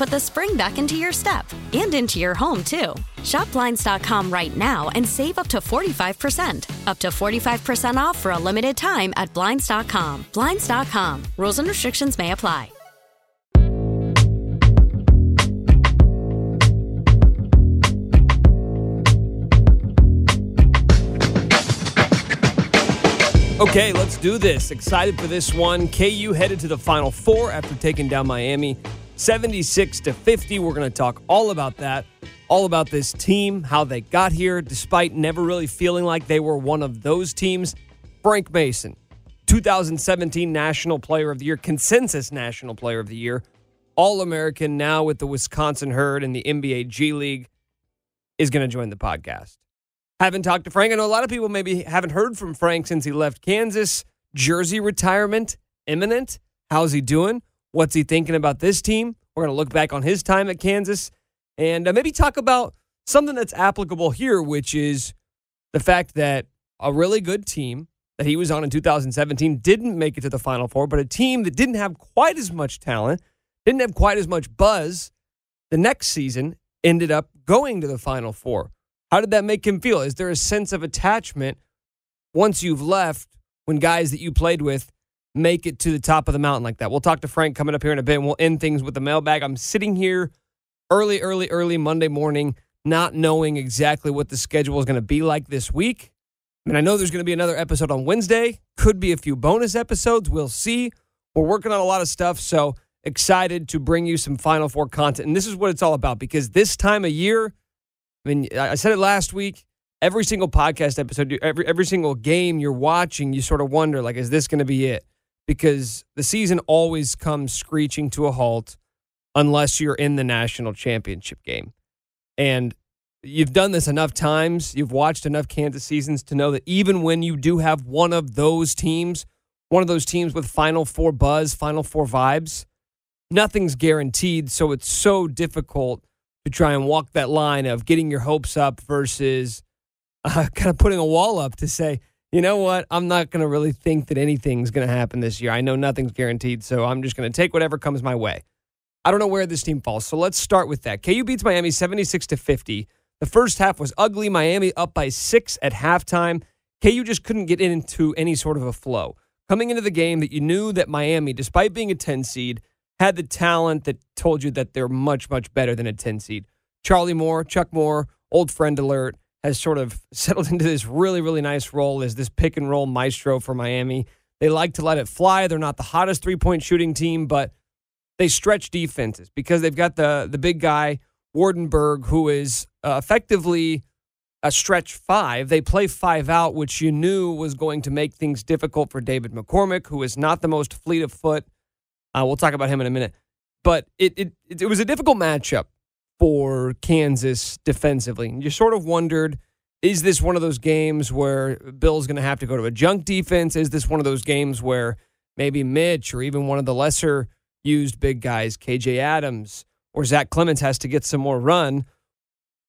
put the spring back into your step and into your home, too. Shop Blinds.com right now and save up to 45%. Up to 45% off for a limited time at Blinds.com. Blinds.com. Rules and restrictions may apply. Okay, let's do this. Excited for this one. KU headed to the Final Four after taking down Miami 76 to 50. We're going to talk all about that, all about this team, how they got here, despite never really feeling like they were one of those teams. Frank Mason, 2017 National Player of the Year, consensus National Player of the Year, All American now with the Wisconsin Herd and the NBA G League, is going to join the podcast. Haven't talked to Frank. I know a lot of people maybe haven't heard from Frank since he left Kansas. Jersey retirement imminent. How's he doing? What's he thinking about this team? We're going to look back on his time at Kansas and uh, maybe talk about something that's applicable here, which is the fact that a really good team that he was on in 2017 didn't make it to the Final Four, but a team that didn't have quite as much talent, didn't have quite as much buzz, the next season ended up going to the Final Four. How did that make him feel? Is there a sense of attachment once you've left when guys that you played with make it to the top of the mountain like that? We'll talk to Frank coming up here in a bit and we'll end things with the mailbag. I'm sitting here early, early, early Monday morning, not knowing exactly what the schedule is going to be like this week. I mean, I know there's going to be another episode on Wednesday, could be a few bonus episodes. We'll see. We're working on a lot of stuff. So excited to bring you some Final Four content. And this is what it's all about because this time of year, I mean, I said it last week. Every single podcast episode, every every single game you're watching, you sort of wonder, like, is this going to be it? Because the season always comes screeching to a halt unless you're in the national championship game. And you've done this enough times, you've watched enough Kansas seasons to know that even when you do have one of those teams, one of those teams with Final Four buzz, Final Four vibes, nothing's guaranteed. So it's so difficult to try and walk that line of getting your hopes up versus uh, kind of putting a wall up to say, you know what, I'm not going to really think that anything's going to happen this year. I know nothing's guaranteed, so I'm just going to take whatever comes my way. I don't know where this team falls, so let's start with that. KU beats Miami 76 to 50. The first half was ugly. Miami up by six at halftime. KU just couldn't get into any sort of a flow. Coming into the game, that you knew that Miami, despite being a 10 seed, had the talent that told you that they're much, much better than a 10 seed. Charlie Moore, Chuck Moore, old friend alert, has sort of settled into this really, really nice role as this pick and roll maestro for Miami. They like to let it fly. They're not the hottest three point shooting team, but they stretch defenses because they've got the the big guy Waardenburg, who is uh, effectively a stretch five. They play five out, which you knew was going to make things difficult for David McCormack, who is not the most fleet of foot. Uh, we'll talk about him in a minute. But it, it it was a difficult matchup for Kansas defensively. You sort of wondered, is this one of those games where Bill's going to have to go to a junk defense? Is this one of those games where maybe Mitch or even one of the lesser used big guys, KJ Adams or Zach Clemence, has to get some more run?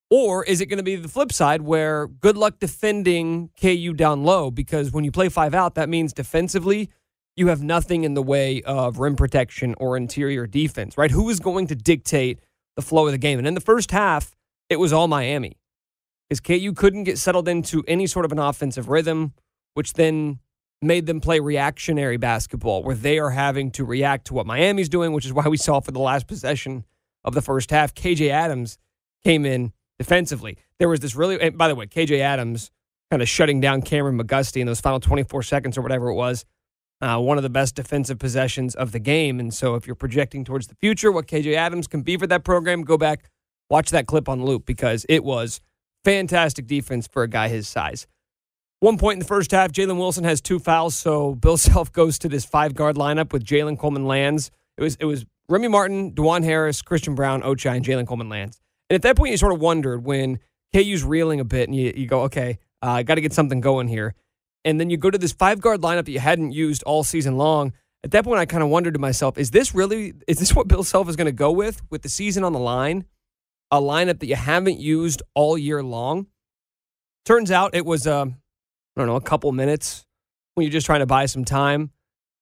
Or is it going to be the flip side where good luck defending KU down low? Because when you play five out, that means defensively you have nothing in the way of rim protection or interior defense, right? Who is going to dictate the flow of the game? And in the first half, it was all Miami. Because KU couldn't get settled into any sort of an offensive rhythm, which then made them play reactionary basketball, where they are having to react to what Miami's doing, which is why we saw for the last possession of the first half, KJ Adams came in defensively. There was this really, and by the way, KJ Adams kind of shutting down Kameron McGusty in those final 24 seconds or whatever it was. Uh, one of the best defensive possessions of the game. And so, if you're projecting towards the future, what KJ Adams can be for that program, go back, watch that clip on loop because it was fantastic defense for a guy his size. One point in the first half, Jalen Wilson has two fouls, so Bill Self goes to this five guard lineup with Jalen Coleman Lands. It was it was Remy Martin, Dajuan Harris, Christian Brown, Ochai, and Jalen Coleman Lands. And at that point, you sort of wondered when KU's reeling a bit, and you, you go, okay, uh, I got to get something going here. And then you go to this five guard lineup that you hadn't used all season long. At that point, I kind of wondered to myself, is this really, is this what Bill Self is going to go with with the season on the line? A lineup that you haven't used all year long? Turns out it was, uh, I don't know, a couple minutes when you're just trying to buy some time.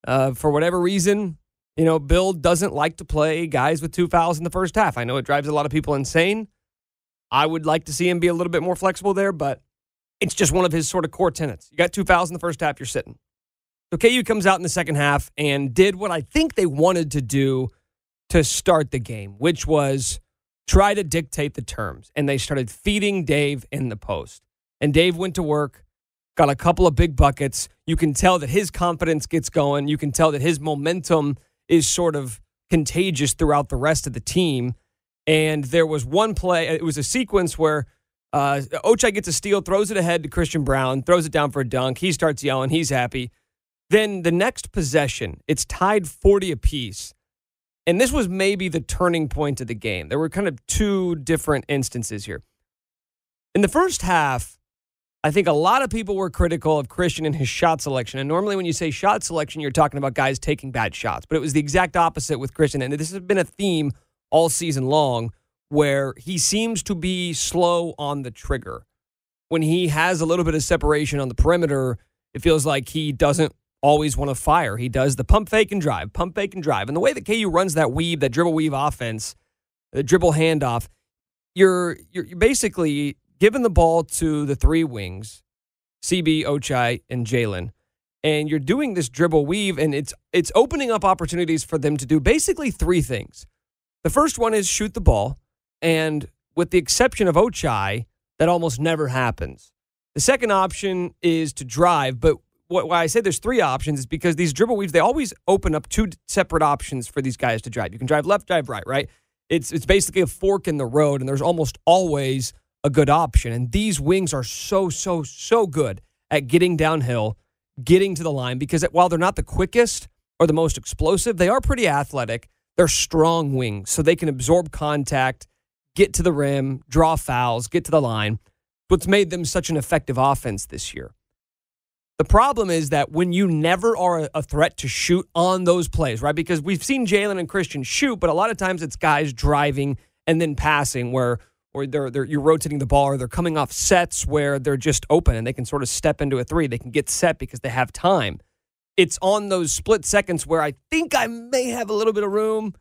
Uh, for whatever reason, you know, Bill doesn't like to play guys with two fouls in the first half. I know it drives a lot of people insane. I would like to see him be a little bit more flexible there, but it's just one of his sort of core tenets. You got two fouls in the first half, you're sitting. So KU comes out in the second half and did what I think they wanted to do to start the game, which was try to dictate the terms. And they started feeding Dave in the post. And Dave went to work, got a couple of big buckets. You can tell that his confidence gets going. You can tell that his momentum is sort of contagious throughout the rest of the team. And there was one play, it was a sequence where uh, Ochai gets a steal, throws it ahead to Christian Brown, throws it down for a dunk. He starts yelling. He's happy. Then the next possession, it's tied 40 apiece. And this was maybe the turning point of the game. There were kind of two different instances here. In the first half, I think a lot of people were critical of Christian and his shot selection. And normally, when you say shot selection, you're talking about guys taking bad shots. But it was the exact opposite with Christian. And this has been a theme all season long where he seems to be slow on the trigger. When he has a little bit of separation on the perimeter, it feels like he doesn't always want to fire. He does the pump fake and drive, pump fake and drive. And the way that KU runs that weave, that dribble weave offense, the dribble handoff, you're you're basically giving the ball to the three wings, CB, Ochai, and Jalen. And you're doing this dribble weave, and it's it's opening up opportunities for them to do basically three things. The first one is shoot the ball. And with the exception of Ochai, that almost never happens. The second option is to drive, but what, why I say there's three options is because these dribble weaves, they always open up two separate options for these guys to drive. You can drive left, drive right, right? It's, it's basically a fork in the road, and there's almost always a good option. And these wings are so, so, so good at getting downhill, getting to the line, because while they're not the quickest or the most explosive, they are pretty athletic. They're strong wings, so they can absorb contact get to the rim, draw fouls, get to the line. What's made them such an effective offense this year. The problem is that when you never are a threat to shoot on those plays, right? Because we've seen Jalen and Christian shoot, but a lot of times it's guys driving and then passing where or they're, they're you're rotating the ball or they're coming off sets where they're just open and they can sort of step into a three. They can get set because they have time. It's on those split seconds where I think I may have a little bit of room.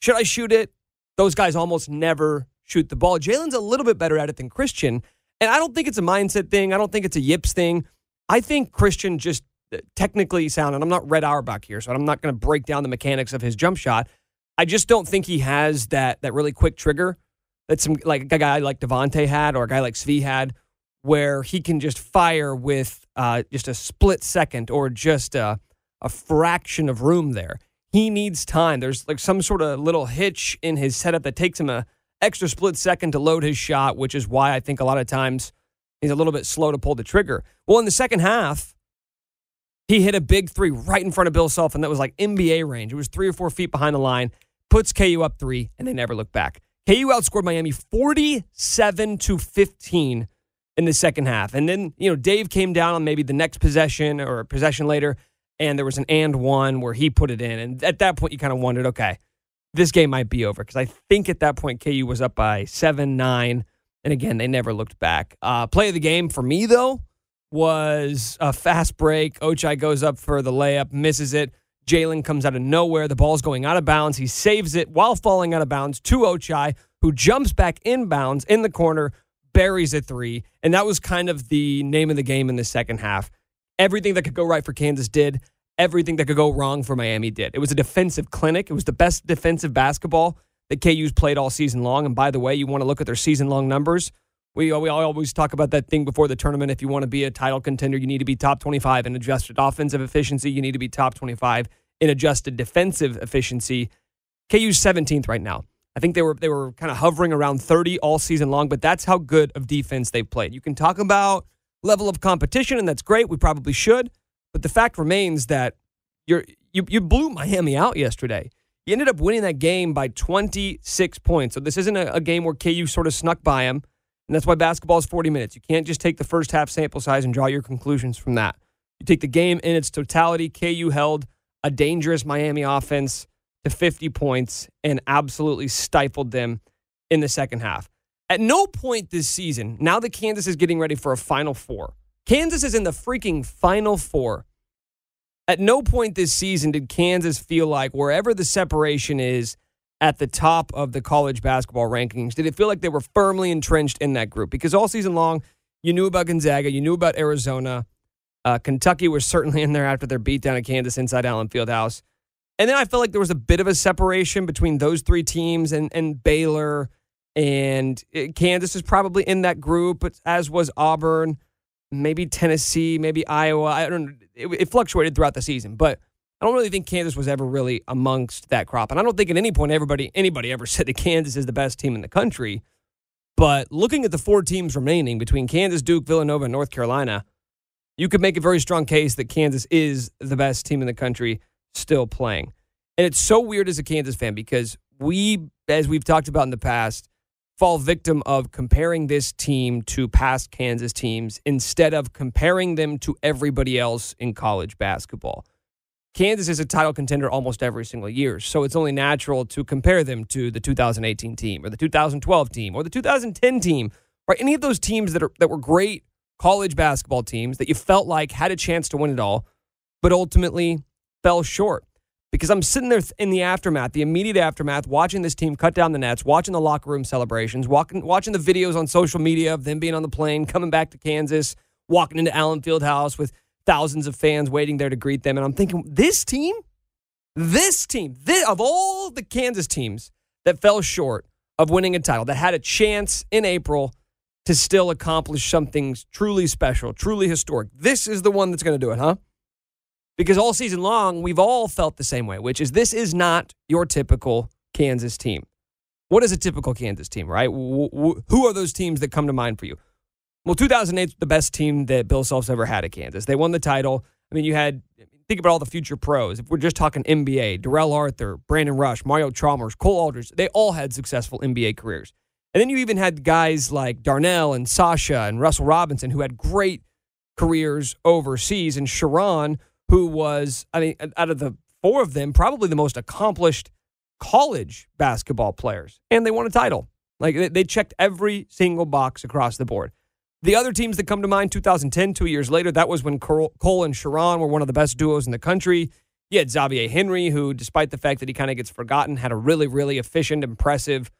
Should I shoot it? Those guys almost never shoot the ball. Jalen's a little bit better at it than Christian. And I don't think it's a mindset thing. I don't think it's a yips thing. I think Christian just uh, technically sound, and I'm not Red Auerbach here, so I'm not going to break down the mechanics of his jump shot. I just don't think he has that that really quick trigger that some like a guy like Devonte had or a guy like Svi had, where he can just fire with uh, just a split second or just a, a fraction of room there he needs time. There's like some sort of little hitch in his setup that takes him a extra split second to load his shot, which is why I think a lot of times he's a little bit slow to pull the trigger. Well, in the second half, he hit a big three right in front of Bill Self, and that was like NBA range. It was three or four feet behind the line, puts KU up three, and they never look back. KU outscored Miami 47 to 15 in the second half. And then, you know, Dave came down on maybe the next possession or possession later and there was an and one where he put it in. And at that point, you kind of wondered, okay, this game might be over because I think at that point KU was up by seven nine, and again they never looked back. Uh, play of the game for me though was a fast break. Ochai goes up for the layup, misses it. Jalen comes out of nowhere. The ball's going out of bounds. He saves it while falling out of bounds to Ochai, who jumps back inbounds in the corner, buries a three. And that was kind of the name of the game in the second half. Everything that could go right for Kansas did. Everything that could go wrong for Miami did. It was a defensive clinic. It was the best defensive basketball that KU's played all season long. And by the way, you want to look at their season long numbers. We, we always talk about that thing before the tournament. If you want to be a title contender, you need to be top 25 in adjusted offensive efficiency. You need to be top 25 in adjusted defensive efficiency. KU's 17th right now. I think they were they were kind of hovering around 30 all season long, but that's how good of defense they've played. You can talk about level of competition, and that's great. We probably should, but the fact remains that you you blew Miami out yesterday. You ended up winning that game by 26 points. So this isn't a, a game where KU sort of snuck by them. And that's why basketball is 40 minutes. You can't just take the first half sample size and draw your conclusions from that. You take the game in its totality. KU held a dangerous Miami offense to 50 points and absolutely stifled them in the second half. At no point this season, now that Kansas is getting ready for a Final Four, Kansas is in the freaking Final Four. At no point this season did Kansas feel like wherever the separation is at the top of the college basketball rankings, did it feel like they were firmly entrenched in that group? Because all season long, you knew about Gonzaga, you knew about Arizona. Uh, Kentucky was certainly in there after their beatdown at Kansas inside Allen Fieldhouse. And then I felt like there was a bit of a separation between those three teams and, and Baylor. And uh, Kansas is probably in that group, but as was Auburn, maybe Tennessee, maybe Iowa. I don't it, it fluctuated throughout the season, but I don't really think Kansas was ever really amongst that crop. And I don't think at any point everybody anybody ever said that Kansas is the best team in the country. But looking at the four teams remaining between Kansas, Duke, Villanova, and North Carolina, you could make a very strong case that Kansas is the best team in the country still playing. And it's so weird as a Kansas fan because we, as we've talked about in the past, fall victim of comparing this team to past Kansas teams instead of comparing them to everybody else in college basketball. Kansas is a title contender almost every single year, so it's only natural to compare them to the 2018 team or the 2012 team or the 2010 team or any of those teams that are that were great college basketball teams that you felt like had a chance to win it all, but ultimately fell short because I'm sitting there in the aftermath, the immediate aftermath, watching this team cut down the nets, watching the locker room celebrations, walking, watching the videos on social media of them being on the plane, coming back to Kansas, walking into Allen Fieldhouse with thousands of fans waiting there to greet them. And I'm thinking, this team, this team, this, of all the Kansas teams that fell short of winning a title, that had a chance in April to still accomplish something truly special, truly historic, this is the one that's going to do it, huh? Because all season long, we've all felt the same way, which is this is not your typical Kansas team. What is a typical Kansas team, right? Who are those teams that come to mind for you? Well, 2008 is the best team that Bill Self's ever had at Kansas. They won the title. I mean, you had, think about all the future pros. If we're just talking NBA, Darrell Arthur, Brandon Rush, Mario Chalmers, Cole Aldrich, they all had successful NBA careers. And then you even had guys like Darnell and Sasha and Russell Robinson who had great careers overseas, and Sherron, who was, I mean, out of the four of them, probably the most accomplished college basketball players. And they won a title. Like they checked every single box across the board. The other teams that come to mind, 2010, two years later, that was when Cole and Sherron were one of the best duos in the country. You had Xavier Henry, who, despite the fact that he kind of gets forgotten, had a really, really efficient, impressive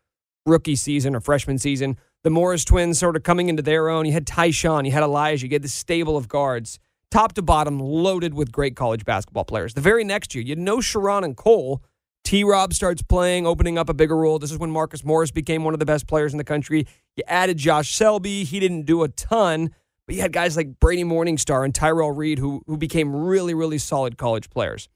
rookie season or freshman season. The Morris twins sort of coming into their own. You had Tyshawn, you had Elijah, you had this stable of guards top to bottom, loaded with great college basketball players. The very next year, you know Sherron and Cole. T Rob starts playing, opening up a bigger role. This is when Marcus Morris became one of the best players in the country. You added Josh Selby. He didn't do a ton, but you had guys like Brady Morningstar and Tyrel Reed who, who became really, really solid college players.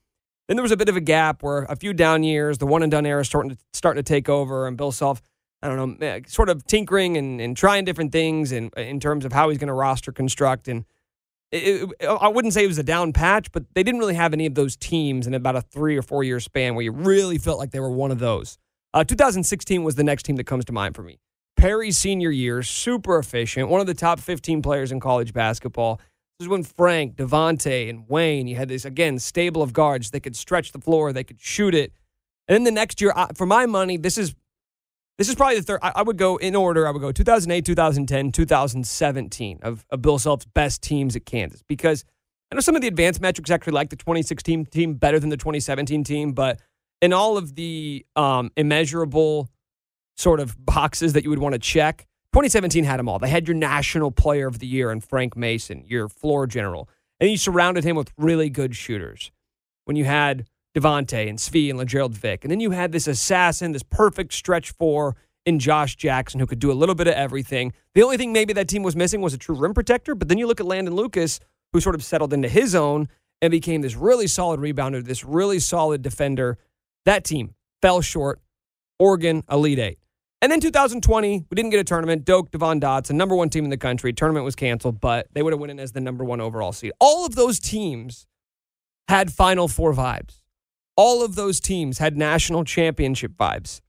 Then there was a bit of a gap where a few down years, the one and done era starting to, starting to take over, and Bill Self, I don't know, eh, sort of tinkering and, and trying different things in, in terms of how he's going to roster construct. And it, it, I wouldn't say it was a down patch, but they didn't really have any of those teams in about a three or four year span where you really felt like they were one of those. Uh, 2016 was the next team that comes to mind for me. Perry's senior year, super efficient, one of the top 15 players in college basketball. This is when Frank, Devonte, and Wayne, you had this, again, stable of guards. They could stretch the floor, they could shoot it. And then the next year, for my money, this is This is probably the third. I, I would go in order. I would go 2008, 2010, 2017 of, of Bill Self's best teams at Kansas because I know some of the advanced metrics actually like the 2016 team better than the 2017 team, but in all of the um, immeasurable sort of boxes that you would want to check, 2017 had them all. They had your national player of the year and Frank Mason, your floor general, and you surrounded him with really good shooters. When you had Devonte and Svi and Lagerald Vick, and then you had this assassin, this perfect stretch four in Josh Jackson who could do a little bit of everything. The only thing maybe that team was missing was a true rim protector, but then you look at Landen Lucas, who sort of settled into his own and became this really solid rebounder, this really solid defender. That team fell short. Oregon, Elite Eight. And then 2020, we didn't get a tournament. Doke, Devon Dotson, number one team in the country. Tournament was canceled, but they would have won it as the number one overall seed. All of those teams had Final Four vibes. All of those teams had national championship vibes.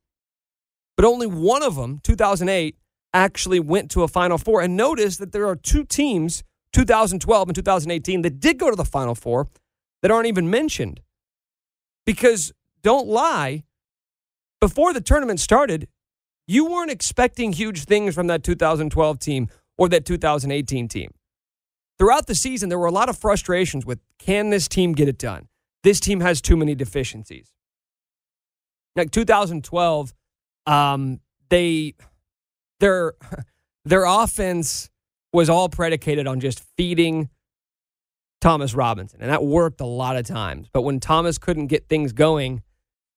But only one of them, 2008, actually went to a Final Four. And notice that there are two teams, 2012 and 2018, that did go to the Final Four that aren't even mentioned. Because don't lie, before the tournament started, you weren't expecting huge things from that 2012 team or that 2018 team. Throughout the season, there were a lot of frustrations with can this team get it done? This team has too many deficiencies. Like 2012, um, they their their offense was all predicated on just feeding Thomas Robinson, and that worked a lot of times. But when Thomas couldn't get things going,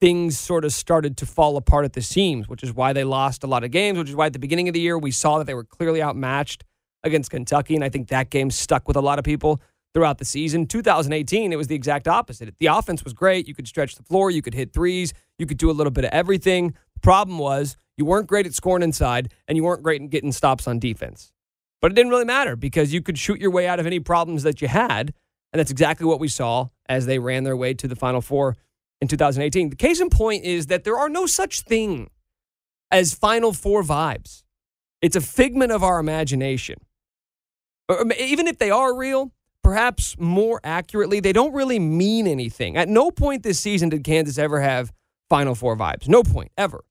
things sort of started to fall apart at the seams, which is why they lost a lot of games, which is why at the beginning of the year we saw that they were clearly outmatched against Kentucky. And I think that game stuck with a lot of people throughout the season. 2018, it was the exact opposite. The offense was great. You could stretch the floor, you could hit threes, you could do a little bit of everything. The problem was you weren't great at scoring inside and you weren't great at getting stops on defense. But it didn't really matter because you could shoot your way out of any problems that you had. And that's exactly what we saw as they ran their way to the Final Four in 2018. The case in point is that there are no such thing as Final Four vibes. It's a figment of our imagination. Even if they are real, perhaps more accurately, they don't really mean anything. At no point this season did Kansas ever have Final Four vibes. No point, ever.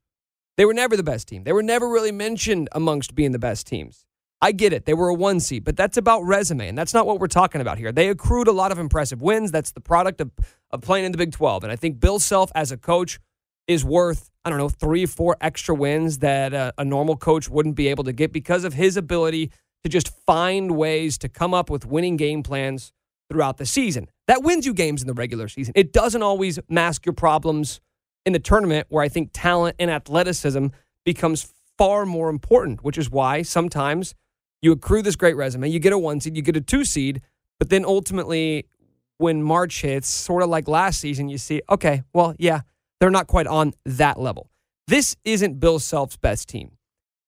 They were never the best team. They were never really mentioned amongst being the best teams. I get it. They were a one seed, but that's about resume, and that's not what we're talking about here. They accrued a lot of impressive wins. That's the product of, of playing in the Big 12. And I think Bill Self, as a coach, is worth, I don't know, three, four extra wins that a, a normal coach wouldn't be able to get because of his ability to just find ways to come up with winning game plans throughout the season. That wins you games in the regular season. It doesn't always mask your problems in the tournament, where I think talent and athleticism becomes far more important, which is why sometimes you accrue this great resume, you get a one seed, you get a two seed, but then ultimately, when March hits, sort of like last season, you see, okay, well, yeah, they're not quite on that level. This isn't Bill Self's best team.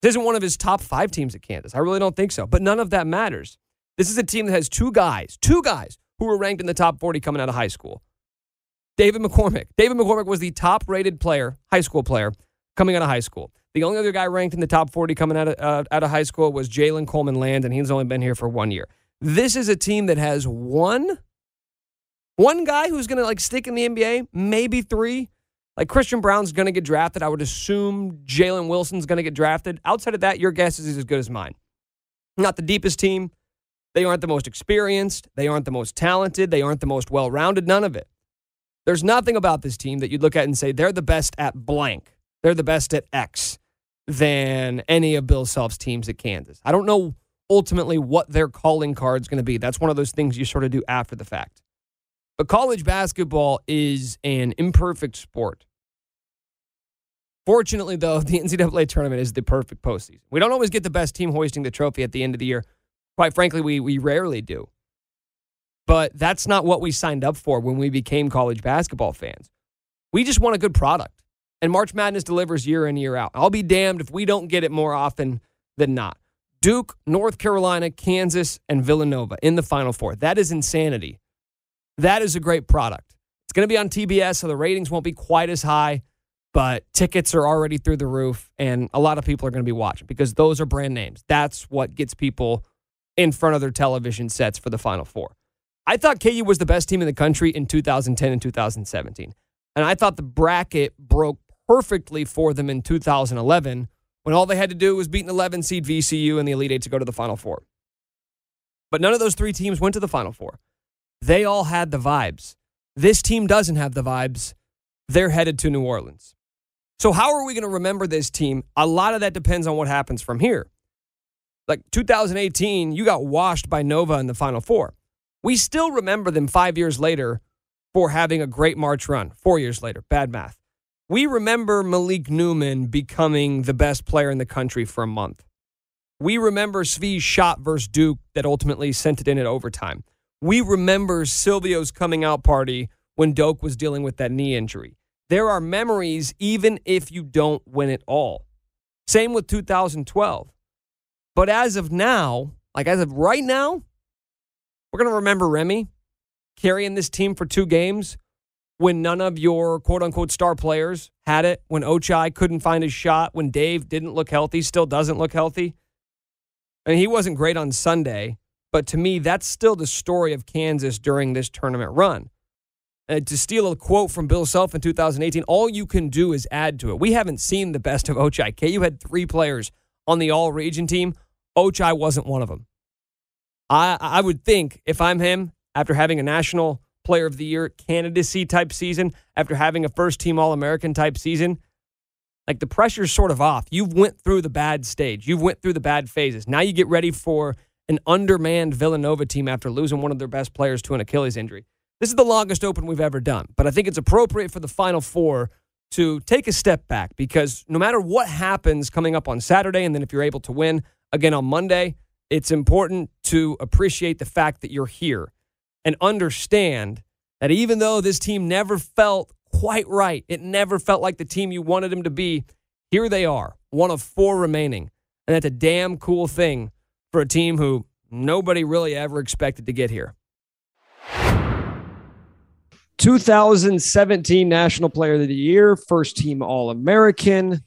This isn't one of his top five teams at Kansas. I really don't think so, but none of that matters. This is a team that has two guys, two guys who were ranked in the top 40 coming out of high school. David McCormack. David McCormack was the top rated player, high school player, coming out of high school. The only other guy ranked in the top 40 coming out of, uh, out of high school was Jalen Coleman Land, and he's only been here for one year. This is a team that has one, one guy who's going to like stick in the NBA, maybe three. Like Christian Brown's going to get drafted. I would assume Jalen Wilson's going to get drafted. Outside of that, your guess is as good as mine. Not the deepest team. They aren't the most experienced. They aren't the most talented. They aren't the most well rounded. None of it. There's nothing about this team that you'd look at and say they're the best at blank. They're the best at X than any of Bill Self's teams at Kansas. I don't know ultimately what their calling card is going to be. That's one of those things you sort of do after the fact. But college basketball is an imperfect sport. Fortunately, though, the NCAA tournament is the perfect postseason. We don't always get the best team hoisting the trophy at the end of the year. Quite frankly, we, we rarely do. But that's not what we signed up for when we became college basketball fans. We just want a good product. And March Madness delivers year in, year out. I'll be damned if we don't get it more often than not. Duke, North Carolina, Kansas, and Villanova in the Final Four. That is insanity. That is a great product. It's going to be on TBS, so the ratings won't be quite as high, but tickets are already through the roof, and a lot of people are going to be watching because those are brand names. That's what gets people in front of their television sets for the Final Four. I thought KU was the best team in the country in 2010 and 2017. And I thought the bracket broke perfectly for them in 2011 when all they had to do was beat an 11 seed VCU in the Elite Eight to go to the Final Four. But none of those three teams went to the Final Four. They all had the vibes. This team doesn't have the vibes. They're headed to New Orleans. So, how are we going to remember this team? A lot of that depends on what happens from here. Like 2018, you got washed by Nova in the Final Four. We still remember them five years later for having a great March run. Four years later, bad math. We remember Malik Newman becoming the best player in the country for a month. We remember Svi's shot versus Duke that ultimately sent it in at overtime. We remember Silvio's coming out party when Doke was dealing with that knee injury. There are memories even if you don't win it all. Same with 2012. But as of now, like as of right now, we're going to remember Remy carrying this team for two games when none of your quote unquote star players had it, when Ochai couldn't find his shot, when Dave didn't look healthy, still doesn't look healthy. And he wasn't great on Sunday, but to me, that's still the story of Kansas during this tournament run. And to steal a quote from Bill Self in 2018, all you can do is add to it. We haven't seen the best of Ochai. KU had three players on the all region team. Ochai wasn't one of them. I, I would think if I'm him, after having a national player of the year candidacy type season, after having a first team All American type season, like the pressure's sort of off. You've went through the bad stage. You've went through the bad phases. Now you get ready for an undermanned Villanova team after losing one of their best players to an Achilles injury. This is the longest open we've ever done, but I think it's appropriate for the Final Four to take a step back because no matter what happens coming up on Saturday, and then if you're able to win again on Monday, it's important to appreciate the fact that you're here and understand that even though this team never felt quite right, it never felt like the team you wanted them to be, here they are, one of four remaining. And that's a damn cool thing for a team who nobody really ever expected to get here. 2017 National Player of the Year, first team All American,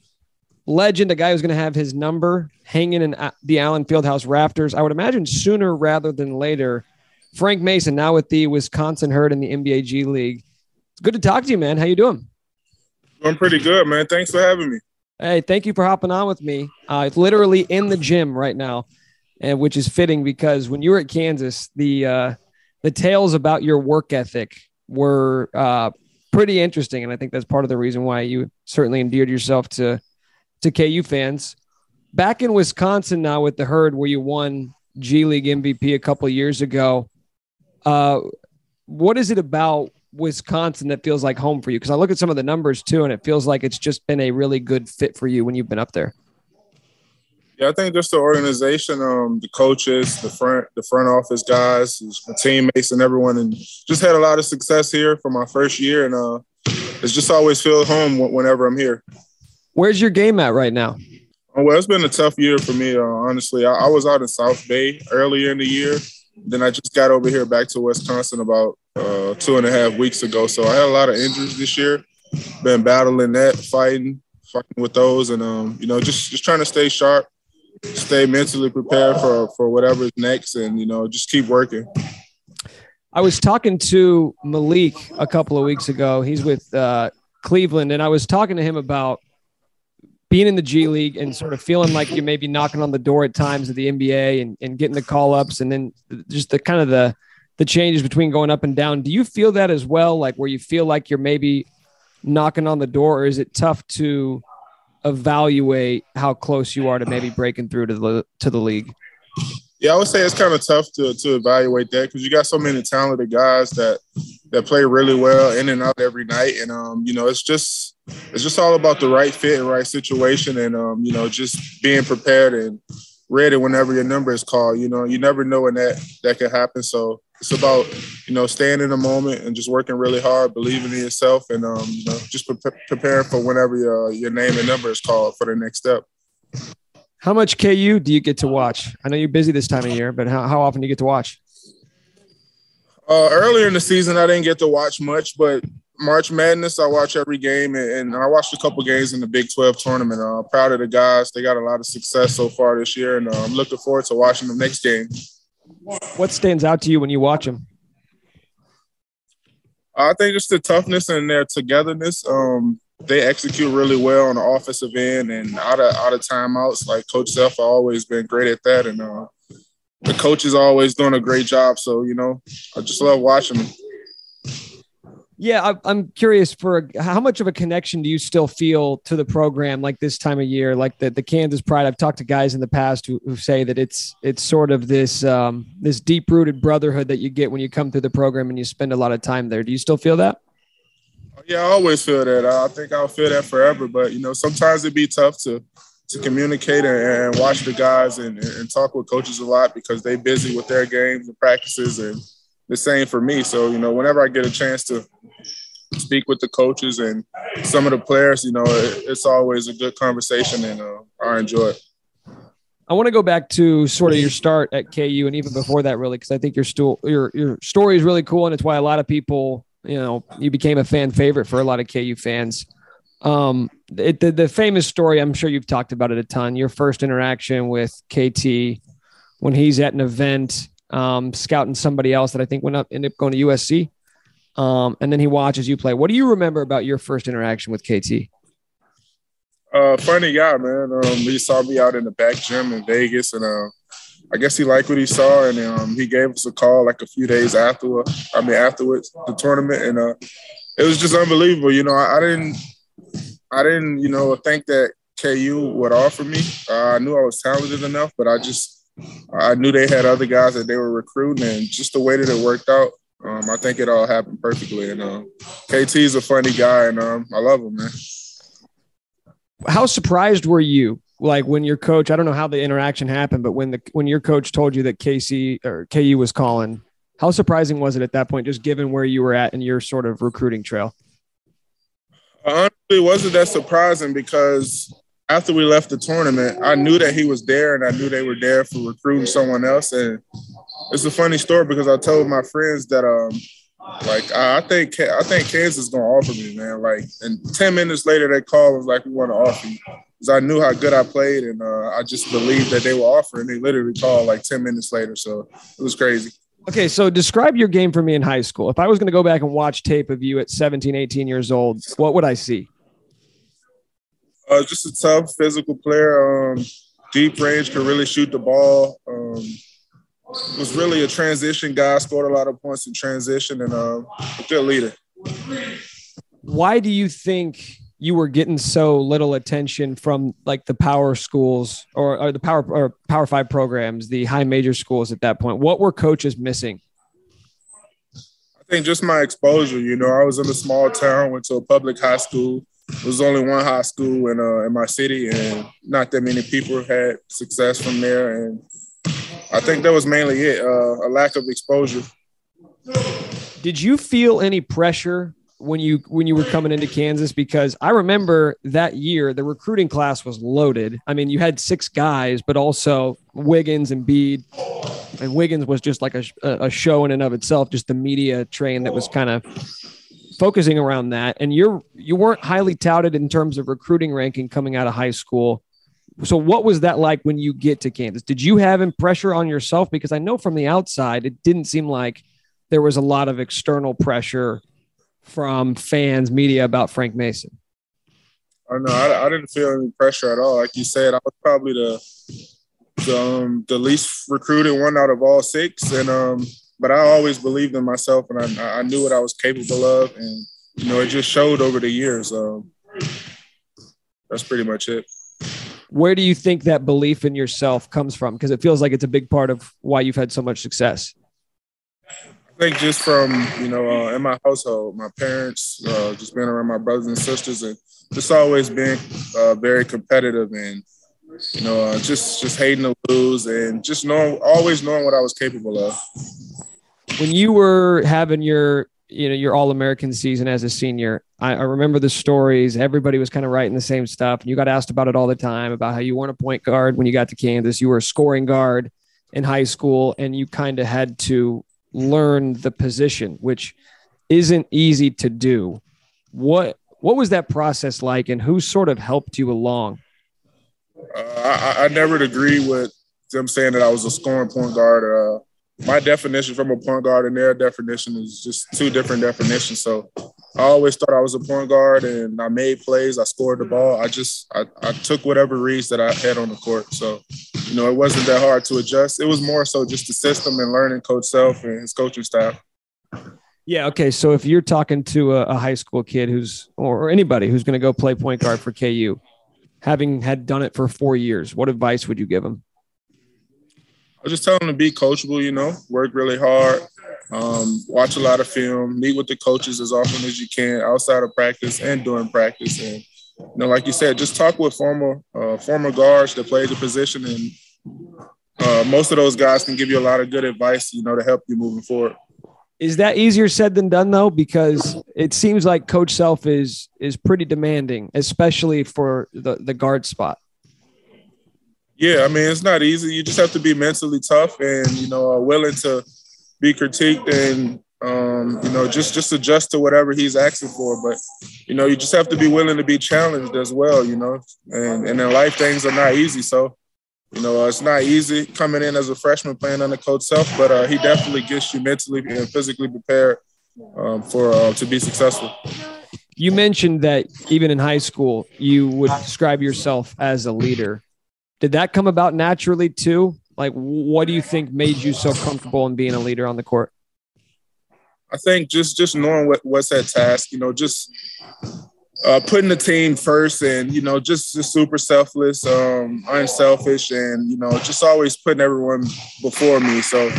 legend, a guy who's going to have his number hanging in the Allen Fieldhouse rafters. I would imagine sooner rather than later Frank Mason, now with the Wisconsin Herd in the NBA G League. It's good to talk to you, man. How you doing? I'm pretty good, man. Thanks for having me. Hey, thank you for hopping on with me. Uh, it's literally in the gym right now, and which is fitting because when you were at Kansas, the uh, the tales about your work ethic were uh, pretty interesting, and I think that's part of the reason why you certainly endeared yourself to to KU fans. Back in Wisconsin now with the Herd, where you won G League MVP a couple years ago. Uh, what is it about Wisconsin that feels like home for you? Because I look at some of the numbers too, and it feels like it's just been a really good fit for you when you've been up there. Yeah, I think just the organization, um, the coaches, the front, the front office guys, my teammates, and everyone, and just had a lot of success here for my first year, and uh, it's just always feel home whenever I'm here. Where's your game at right now? Well, it's been a tough year for me, uh, honestly. I, I was out in South Bay earlier in the year, then I just got over here back to Wisconsin about uh, two and a half weeks ago. So I had a lot of injuries this year. Been battling that, fighting, fighting with those, and um, you know, just just trying to stay sharp, stay mentally prepared for for whatever's next, and you know, just keep working. I was talking to Malik a couple of weeks ago. He's with uh, Cleveland, and I was talking to him about being in the G League and sort of feeling like you may be knocking on the door at times of the NBA and, and getting the call ups and then just the kind of the the changes between going up and down. Do you feel that as well? Like where you feel like you're maybe knocking on the door, or is it tough to evaluate how close you are to maybe breaking through to the to the league? Yeah, I would say it's kind of tough to to evaluate that because you got so many talented guys that that play really well in and out every night, and um, you know, it's just it's just all about the right fit and right situation, and um, you know, just being prepared and ready whenever your number is called. You know, you never know when that that could happen. So it's about you know staying in the moment and just working really hard, believing in yourself, and um, you know, just pre- preparing for whenever your your name and number is called for the next step. How much KU do you get to watch? I know you're busy this time of year, but how, how often do you get to watch? Uh, earlier in the season, I didn't get to watch much, but March Madness, I watch every game, and, I watched a couple games in the Big 12 tournament. Uh, I'm proud of the guys; they got a lot of success so far this year, and uh, I'm looking forward to watching the next game. What stands out to you when you watch them? I think just the toughness and their togetherness. Um, they execute really well on the offensive end and out of out of timeouts. Like Coach Self always been great at that, and uh, the coach is always doing a great job. So you know, I just love watching them. Yeah, I'm curious for how much of a connection do you still feel to the program like this time of year, like the, the Kansas Pride? I've talked to guys in the past who, who say that it's it's sort of this um, this deep rooted brotherhood that you get when you come through the program and you spend a lot of time there. Do you still feel that? Yeah, I always feel that. I think I'll feel that forever. But you know, sometimes it'd be tough to to communicate and, and watch the guys and, and talk with coaches a lot because they're busy with their games and practices and the same for me. So, you know, whenever I get a chance to speak with the coaches and some of the players, you know, it, it's always a good conversation and uh, I enjoy it. I want to go back to sort of your start at KU and even before that, really, because I think your, sto- your your story is really cool and it's why a lot of people, you know, you became a fan favorite for a lot of KU fans. Um, it, the, the famous story, I'm sure you've talked about it a ton. Your first interaction with KT when he's at an event um, scouting somebody else that I think went up, ended up going to USC. Um, and then he watches you play. What do you remember about your first interaction with KT? Uh, funny guy, man. Um, he saw me out in the back gym in Vegas, and uh, I guess he liked what he saw, and um, he gave us a call like a few days after. I mean, afterwards the tournament, and uh, it was just unbelievable. You know, I, I, didn't, I didn't, you know, think that KU would offer me. Uh, I knew I was talented enough, but I just I knew they had other guys that they were recruiting, and just the way that it worked out, um, I think it all happened perfectly. And uh, KT is a funny guy, and um, I love him, man. How surprised were you, like when your coach? I don't know how the interaction happened, but when the when your coach told you that KC or KU was calling, how surprising was it at that point, just given where you were at in your sort of recruiting trail? Honestly, wasn't that surprising because after we left the tournament, I knew that he was there, and I knew they were there for recruiting someone else. And it's a funny story because I told my friends that, um, like, I think I think Kansas is gonna offer me, man. Like, and ten minutes later, they called was like, "We want to offer you," because I knew how good I played, and uh, I just believed that they were offering. They literally called like ten minutes later, so it was crazy. Okay, so describe your game for me in high school. If I was going to go back and watch tape of you at 17, 18 years old, what would I see? Uh, just a tough physical player. Um, deep range, could really shoot the ball. Um, was really a transition guy. Scored a lot of points in transition, and uh, a good leader. Why do you think you were getting so little attention from like the power schools or, or the power or power five programs, the high major schools at that point? What were coaches missing? I think just my exposure. You know, I was in a small town, went to a public high school was only one high school in uh, in my city, and not that many people had success from there. And I think that was mainly it uh, a lack of exposure. Did you feel any pressure when you when you were coming into Kansas? Because I remember that year the recruiting class was loaded. I mean, you had six guys, but also Wiggins and Bede. And Wiggins was just like a, a show in and of itself, just the media train that was kind of focusing around that. And you're you weren't highly touted in terms of recruiting ranking coming out of high school. So what was that like when you get to Kansas? Did you have pressure on yourself? Because I know from the outside it didn't seem like there was a lot of external pressure from fans, media about Frank Mason. Oh no, I, I didn't feel any pressure at all. Like you said, I was probably the the, um, the least recruited one out of all six, and um, but I always believed in myself and I, I knew what I was capable of. And, you know, it just showed over the years. Um, that's pretty much it. Where do you think that belief in yourself comes from? Because it feels like it's a big part of why you've had so much success. I think just from, you know, uh, in my household, my parents, uh, just being around my brothers and sisters, and just always being uh, very competitive and, you know, uh, just just hating to lose and just knowing, always knowing what I was capable of when you were having your you know your all american season as a senior I, I, remember the stories. Everybody was kind of writing the same stuff and you got asked about it all the time about how you weren't a point guard when you got to kansas. You were a scoring guard in high school and you kind of had to learn the position which isn't easy to do. What what was that process like and who sort of helped you along? Uh, I, I never agree with them saying that i was a scoring point guard uh, my definition from a point guard and their definition is just two different definitions. So I always thought I was a point guard and I made plays. I scored the ball. I just I, I took whatever reads that I had on the court. So, you know, it wasn't that hard to adjust. It was more so just the system and learning Coach Self and his coaching staff. Yeah. Okay. So if you're talking to a, a high school kid who's or anybody who's going to go play point guard for KU, having had done it for four years, what advice would you give them? I just tell them to be coachable. You know, work really hard, um, watch a lot of film, meet with the coaches as often as you can outside of practice and during practice, and you know, like you said, just talk with former uh, former guards that played the position, and uh, most of those guys can give you a lot of good advice. You know, to help you moving forward. Is that easier said than done though? Because it seems like Coach Self is is pretty demanding, especially for the the guard spot. Yeah, I mean it's not easy. You just have to be mentally tough and you know willing to be critiqued and um, you know just just adjust to whatever he's asking for. But you know you just have to be willing to be challenged as well. You know, and and in life things are not easy. So you know, uh, it's not easy coming in as a freshman playing under Coach Self, but uh, he definitely gets you mentally and physically prepared um, for uh, to be successful. You mentioned that even in high school, you would describe yourself as a leader. Did that come about naturally too? Like, what do you think made you so comfortable in being a leader on the court? I think just just knowing what, what's that task, you know, just uh, putting the team first and you know just, just super selfless um, unselfish and you know just always putting everyone before me so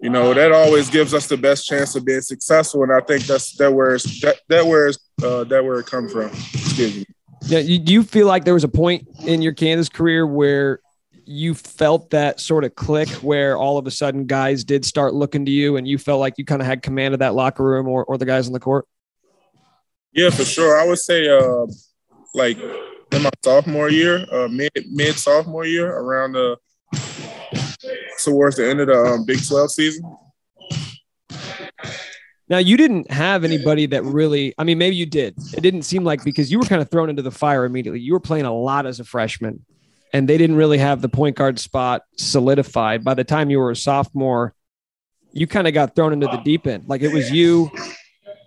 you know that always gives us the best chance of being successful and i think that's that where that, that where uh, that where it comes from excuse me yeah you, do you feel like there was a point in your kansas career where you felt that sort of click where all of a sudden guys did start looking to you and you felt like you kind of had command of that locker room or, or the guys on the court yeah, for sure. I would say uh, like in my sophomore year, uh, mid mid sophomore year, around the towards the end of the um, Big Twelve season. Now you didn't have anybody that really. I mean, maybe you did. It didn't seem like because you were kind of thrown into the fire immediately. You were playing a lot as a freshman, and they didn't really have the point guard spot solidified. By the time you were a sophomore, you kind of got thrown into the deep end. Like it was you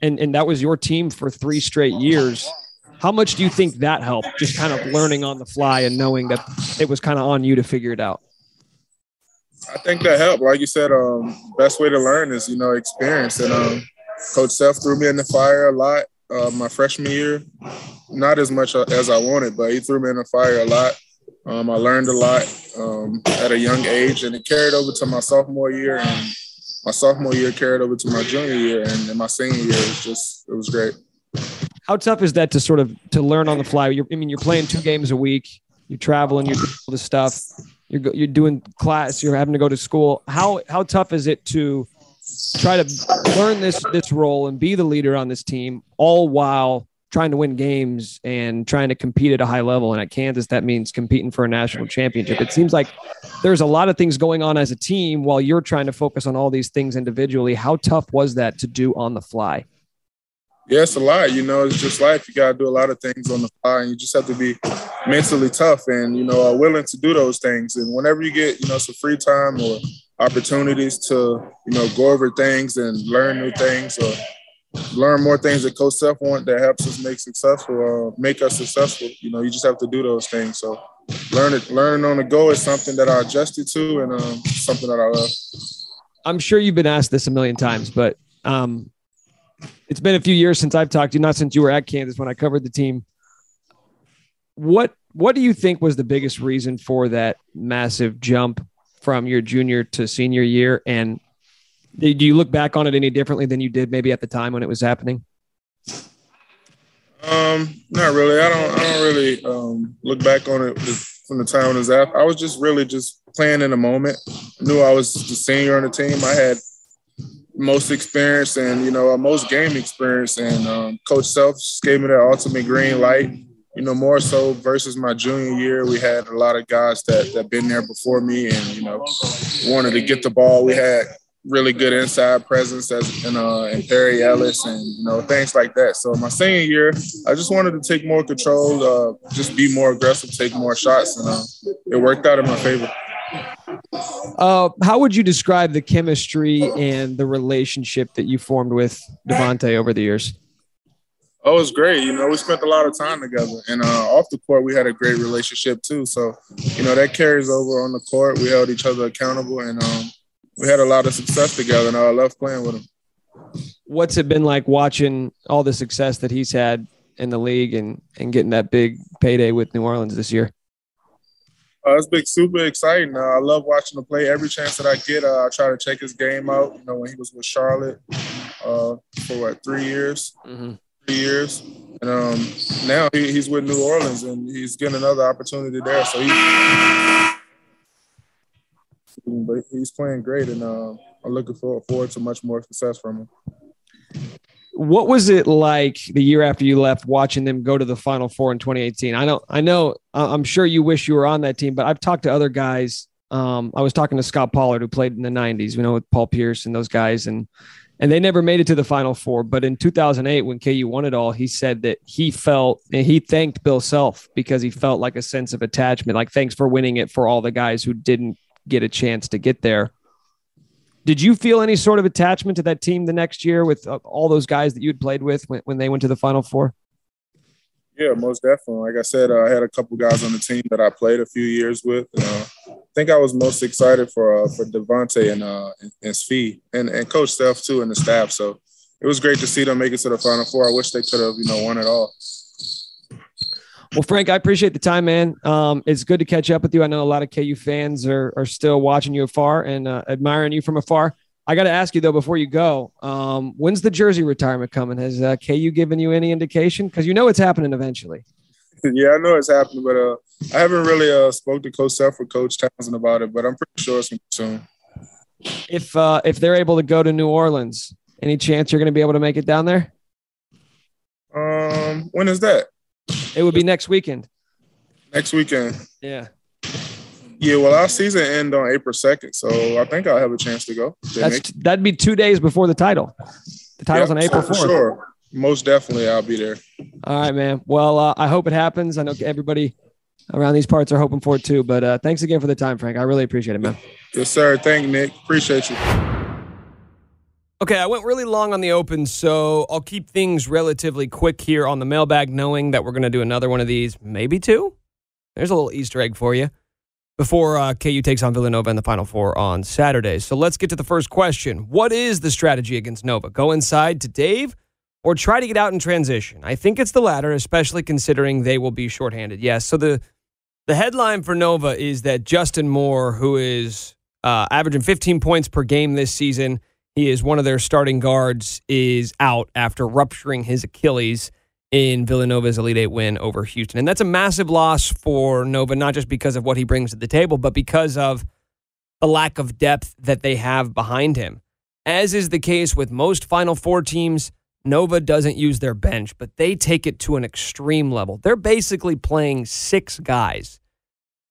and and that was your team for three straight years. How much do you think that helped? Just kind of learning on the fly and knowing that it was kind of on you to figure it out. I think that helped. Like you said, um, best way to learn is you know experience. And um, Coach Self threw me in the fire a lot uh, my freshman year. Not as much as I wanted, but he threw me in the fire a lot. Um, I learned a lot um, at a young age, and it carried over to my sophomore year. And my sophomore year carried over to my junior year, and in my senior year, it was just it was great. How tough is that to sort of to learn on the fly? You're, I mean, you're playing two games a week, you're traveling, you're doing all this stuff, you're you're doing class, you're having to go to school. How how tough is it to try to learn this this role and be the leader on this team, all while trying to win games and trying to compete at a high level. And at Kansas, that means competing for a national championship. It seems like there's a lot of things going on as a team while you're trying to focus on all these things individually. How tough was that to do on the fly? Yeah, it's a lot. You know, it's just life. You got to do a lot of things on the fly, and you just have to be mentally tough and you know willing to do those things. And whenever you get you know some free time or opportunities to you know go over things and learn new things or learn more things that Coach Self want that helps us make successful, uh, make us successful. You know, you just have to do those things. So learn it, learning on the go is something that I adjusted to and um, something that I love. I'm sure you've been asked this a million times, but um, it's been a few years since I've talked to you, not since you were at Kansas when I covered the team. What what do you think was the biggest reason for that massive jump from your junior to senior year? And do you look back on it any differently than you did maybe at the time when it was happening? Um, not really. I don't. I don't really um, look back on it from the time it was after. I was just really just playing in the moment. Knew I was the senior on the team. I had most experience and you know most game experience, and um, Coach Self gave me that ultimate green light. You know, more so versus my junior year, we had a lot of guys that that been there before me, and you know, wanted to get the ball. We had really good inside presence as in uh in Perry Ellis and you know things like that. So my senior year, I just wanted to take more control, uh, just be more aggressive, take more shots, and uh, it worked out in my favor. Uh, how would you describe the chemistry and the relationship that you formed with Devonte over the years? Oh, it was great. You know, we spent a lot of time together, and uh, off the court, we had a great relationship too. So, you know, that carries over on the court. We held each other accountable, and um, we had a lot of success together. And I love playing with him. What's it been like watching all the success that he's had in the league and and getting that big payday with New Orleans this year? Uh, it's been super exciting. Uh, I love watching him play. Every chance that I get, uh, I try to check his game out. You know, when he was with Charlotte uh, for what three years, mm-hmm. three years, and um, now he, he's with New Orleans and he's getting another opportunity there. So he's, but he's playing great, and uh, I'm looking forward, forward to much more success from him. What was it like the year after you left, watching them go to the Final Four in 2018? I know, I know, I'm sure you wish you were on that team, but I've talked to other guys. Um, I was talking to Scott Pollard, who played in the 90s, you know, with Paul Pierce and those guys, and and they never made it to the Final Four. But in 2008, when KU won it all, he said that he felt and he thanked Bill Self because he felt like a sense of attachment, like thanks for winning it for all the guys who didn't get a chance to get there. Did you feel any sort of attachment to that team the next year with uh, all those guys that you'd played with when, when they went to the Final Four? Yeah, most definitely. Like I said, uh, I had a couple guys on the team that I played a few years with. Uh, I think I was most excited for uh, for Devonte and uh, and Svi and and Coach Steph too and the staff. So it was great to see them make it to the Final Four. I wish they could have you know won it all. Well, Frank, I appreciate the time, man. Um, it's good to catch up with you. I know a lot of KU fans are, are still watching you afar and uh, admiring you from afar. I got to ask you though before you go, um, when's the jersey retirement coming? Has uh, KU given you any indication? Because you know it's happening eventually. yeah, I know it's happening, but uh, I haven't really uh, spoke to Coach Self or Coach Townsend about it. But I'm pretty sure it's soon. If uh, if they're able to go to New Orleans, any chance you're going to be able to make it down there? Um, when is that? It would be next weekend. Next weekend. Yeah. Yeah, well, our season end on April second, so I think I'll have a chance to go. That's that'd be two days before the title. The title's on April fourth. Sure, most definitely, I'll be there. All right, man. Well, uh, I hope it happens. I know everybody around these parts are hoping for it too. But uh, thanks again for the time, Frank. I really appreciate it, man. Yes, sir. Thank you, Nick. Appreciate you. Okay, I went really long on the open, so I'll keep things relatively quick here on the mailbag, knowing that we're going to do another one of these, maybe two. There's a little Easter egg for you before uh, KU takes on Villanova in the Final Four on Saturday. So let's get to the first question. What is the strategy against Nova? Go inside to Dave or try to get out in transition? I think it's the latter, especially considering they will be shorthanded. Yes. So the the headline for Nova is that Justin Moore, who is uh, averaging 15 points per game this season, he is one of their starting guards, is out after rupturing his Achilles in Villanova's Elite Eight win over Houston. And that's a massive loss for Nova, not just because of what he brings to the table, but because of the lack of depth that they have behind him. As is the case with most Final Four teams, Nova doesn't use their bench, but they take it to an extreme level. They're basically playing six guys.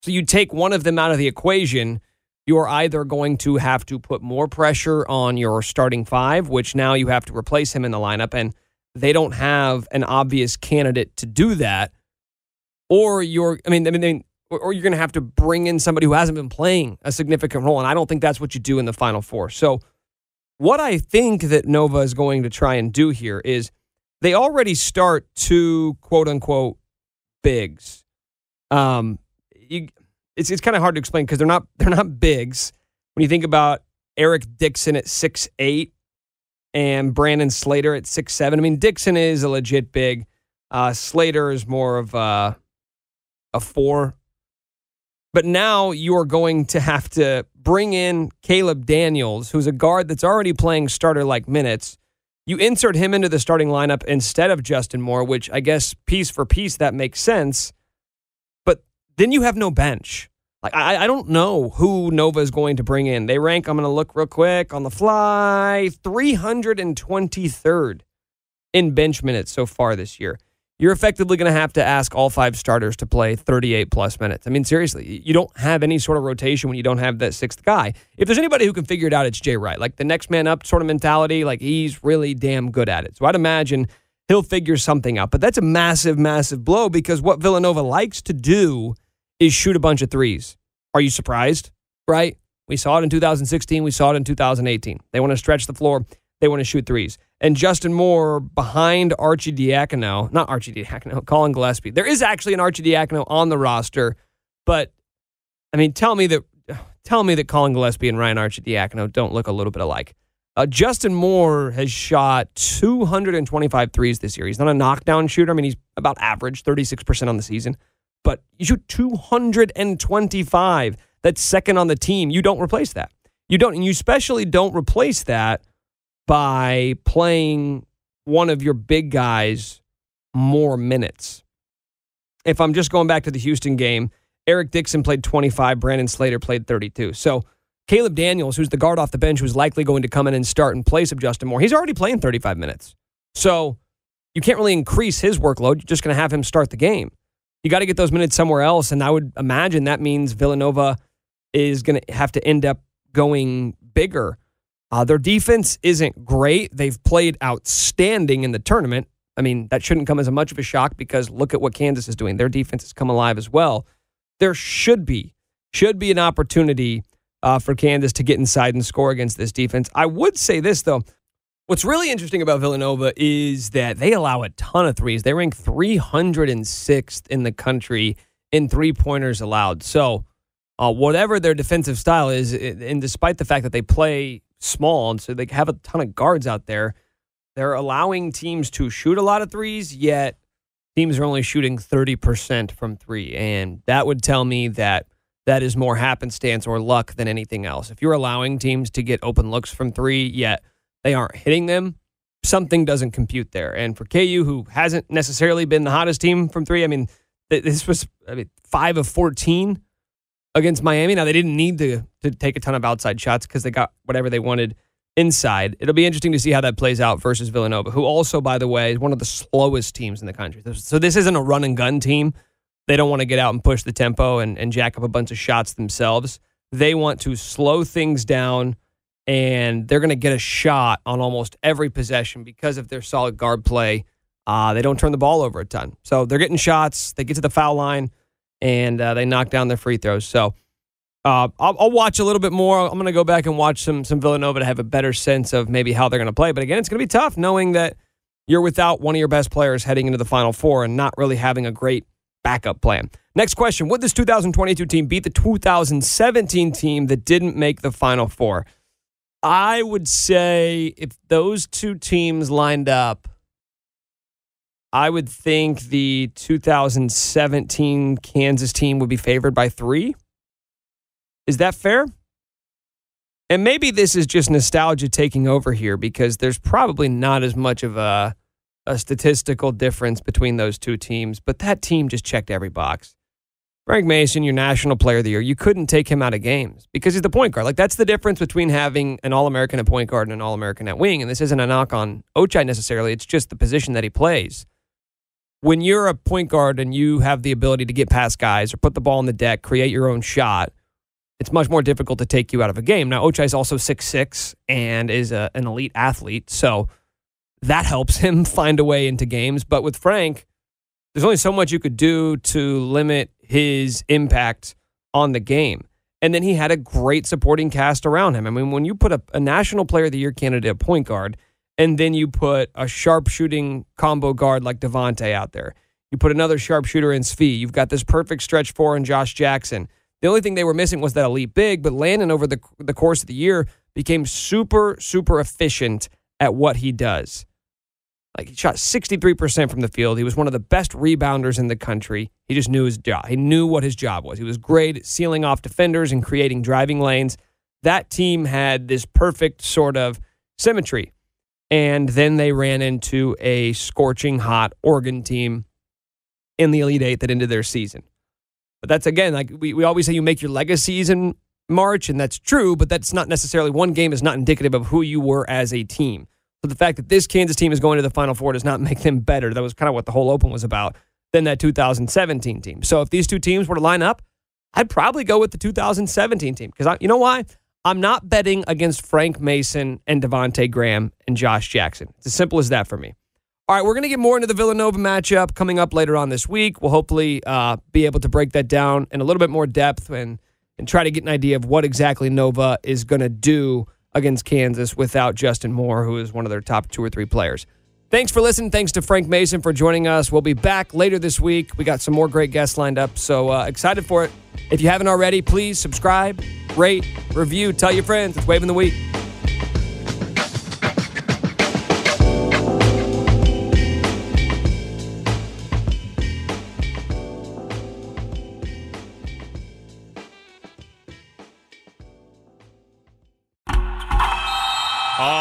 So you take one of them out of the equation you're either going to have to put more pressure on your starting five, which now you have to replace him in the lineup, and they don't have an obvious candidate to do that. Or you're, I mean, I mean, or you're going to have to bring in somebody who hasn't been playing a significant role, and I don't think that's what you do in the Final Four. So, what I think that Nova is going to try and do here is they already start two quote unquote bigs. Um, you, it's it's kind of hard to explain because they're not they're not bigs. When you think about Eric Dixon at six eight and Brandon Slater at six seven, I mean Dixon is a legit big. Uh, Slater is more of a, a four. But now you are going to have to bring in Caleb Daniels, who's a guard that's already playing starter like minutes. You insert him into the starting lineup instead of Justin Moore, which I guess piece for piece that makes sense. Then you have no bench. Like I, I don't know who Nova is going to bring in. They rank. I'm going to look real quick on the fly. 323rd in bench minutes so far this year. You're effectively going to have to ask all five starters to play 38 plus minutes. I mean, seriously, you don't have any sort of rotation when you don't have that sixth guy. If there's anybody who can figure it out, it's Jay Wright. Like the next man up sort of mentality. Like he's really damn good at it. So I'd imagine he'll figure something out. But that's a massive, massive blow because what Villanova likes to do is shoot a bunch of threes. Are you surprised? Right? We saw it in 2016. We saw it in 2018. They want to stretch the floor. They want to shoot threes. And Justin Moore behind Arcidiacono, not Arcidiacono, Collin Gillespie. There is actually an Arcidiacono on the roster, but I mean, tell me that tell me that Collin Gillespie and Ryan Arcidiacono don't look a little bit alike. Uh, Justin Moore has shot 225 threes this year. He's not a knockdown shooter. I mean, he's about average, 36% on the season, but you shoot 225. That's second on the team. You don't replace that. You don't, and you especially don't replace that by playing one of your big guys more minutes. If I'm just going back to the Houston game, Eric Dixon played 25, Brandon Slater played 32. So Caleb Daniels, who's the guard off the bench, who's likely going to come in and start in place of Justin Moore, he's already playing 35 minutes. So you can't really increase his workload. You're just going to have him start the game. You got to get those minutes somewhere else. And I would imagine that means Villanova is going to have to end up going bigger. Uh, their defense isn't great. They've played outstanding in the tournament. I mean, that shouldn't come as a much of a shock because look at what Kansas is doing. Their defense has come alive as well. There should be should be an opportunity uh, for Kansas to get inside and score against this defense. I would say this, though. What's really interesting about Villanova is that they allow a ton of threes. They rank 306th in the country in three pointers allowed. So, uh, whatever their defensive style is, and despite the fact that they play small, and so they have a ton of guards out there, they're allowing teams to shoot a lot of threes, yet teams are only shooting 30% from three. And that would tell me that that is more happenstance or luck than anything else. If you're allowing teams to get open looks from three, yet they aren't hitting them, something doesn't compute there. And for KU, who hasn't necessarily been the hottest team from three, I mean, this was I mean, five of 14 against Miami. Now, they didn't need to, to take a ton of outside shots because they got whatever they wanted inside. It'll be interesting to see how that plays out versus Villanova, who also, by the way, is one of the slowest teams in the country. So this isn't a run and gun team they don't want to get out and push the tempo and, and jack up a bunch of shots themselves. They want to slow things down and they're going to get a shot on almost every possession because of their solid guard play. Uh, they don't turn the ball over a ton. So they're getting shots, they get to the foul line, and uh, they knock down their free throws. So uh, I'll, I'll, watch a little bit more. I'm going to go back and watch some some Villanova to have a better sense of maybe how they're going to play. But again, it's going to be tough knowing that you're without one of your best players heading into the Final Four and not really having a great backup plan. Next question Would this 2022 team beat the 2017 team that didn't make the Final Four? I would say if those two teams lined up, I would think the 2017 Kansas team would be favored by three. Is that fair? And maybe this is just nostalgia taking over here because there's probably not as much of a a statistical difference between those two teams, but that team just checked every box. Frank Mason, your national player of the year, you couldn't take him out of games because he's the point guard. Like that's the difference between having an All American at point guard and an All American at wing. And this isn't a knock on Ochai necessarily. It's just the position that he plays. When you're a point guard and you have the ability to get past guys or put the ball in the deck, create your own shot, it's much more difficult to take you out of a game. Now Ochai is also six six and is a, an elite athlete, so that helps him find a way into games. But with Frank, there's only so much you could do to limit his impact on the game. And then he had a great supporting cast around him. I mean, when you put a, a National Player of the Year candidate at point guard, and then you put a sharpshooting combo guard like Devonte out there, you put another sharpshooter in Svi. You've got this perfect stretch four in Josh Jackson. The only thing they were missing was that elite big, but Landen over the the course of the year became super super efficient at what he does. Like he shot 63% from the field. He was one of the best rebounders in the country. He just knew his job. He knew what his job was. He was great at sealing off defenders and creating driving lanes. That team had this perfect sort of symmetry. And then they ran into a scorching hot Oregon team in the Elite Eight that ended their season. But that's again, like we, we always say, you make your legacies in March, and that's true, but that's not necessarily one game is not indicative of who you were as a team. So the fact that this Kansas team is going to the Final Four does not make them better. That was kind of what the whole Open was about than that 2017 team. So if these two teams were to line up, I'd probably go with the 2017 team because you know why? I'm not betting against Frank Mason and Devonte Graham and Josh Jackson. It's as simple as that for me. All right, we're going to get more into the Villanova matchup coming up later on this week. We'll hopefully uh, be able to break that down in a little bit more depth and and try to get an idea of what exactly Nova is going to do against Kansas without Justin Moore, who is one of their top two or three players. Thanks for listening. Thanks to Frank Mason for joining us. We'll be back later this week. We got some more great guests lined up, so uh, excited for it. If you haven't already, please subscribe, rate, review, tell your friends. It's Waving the Wheat.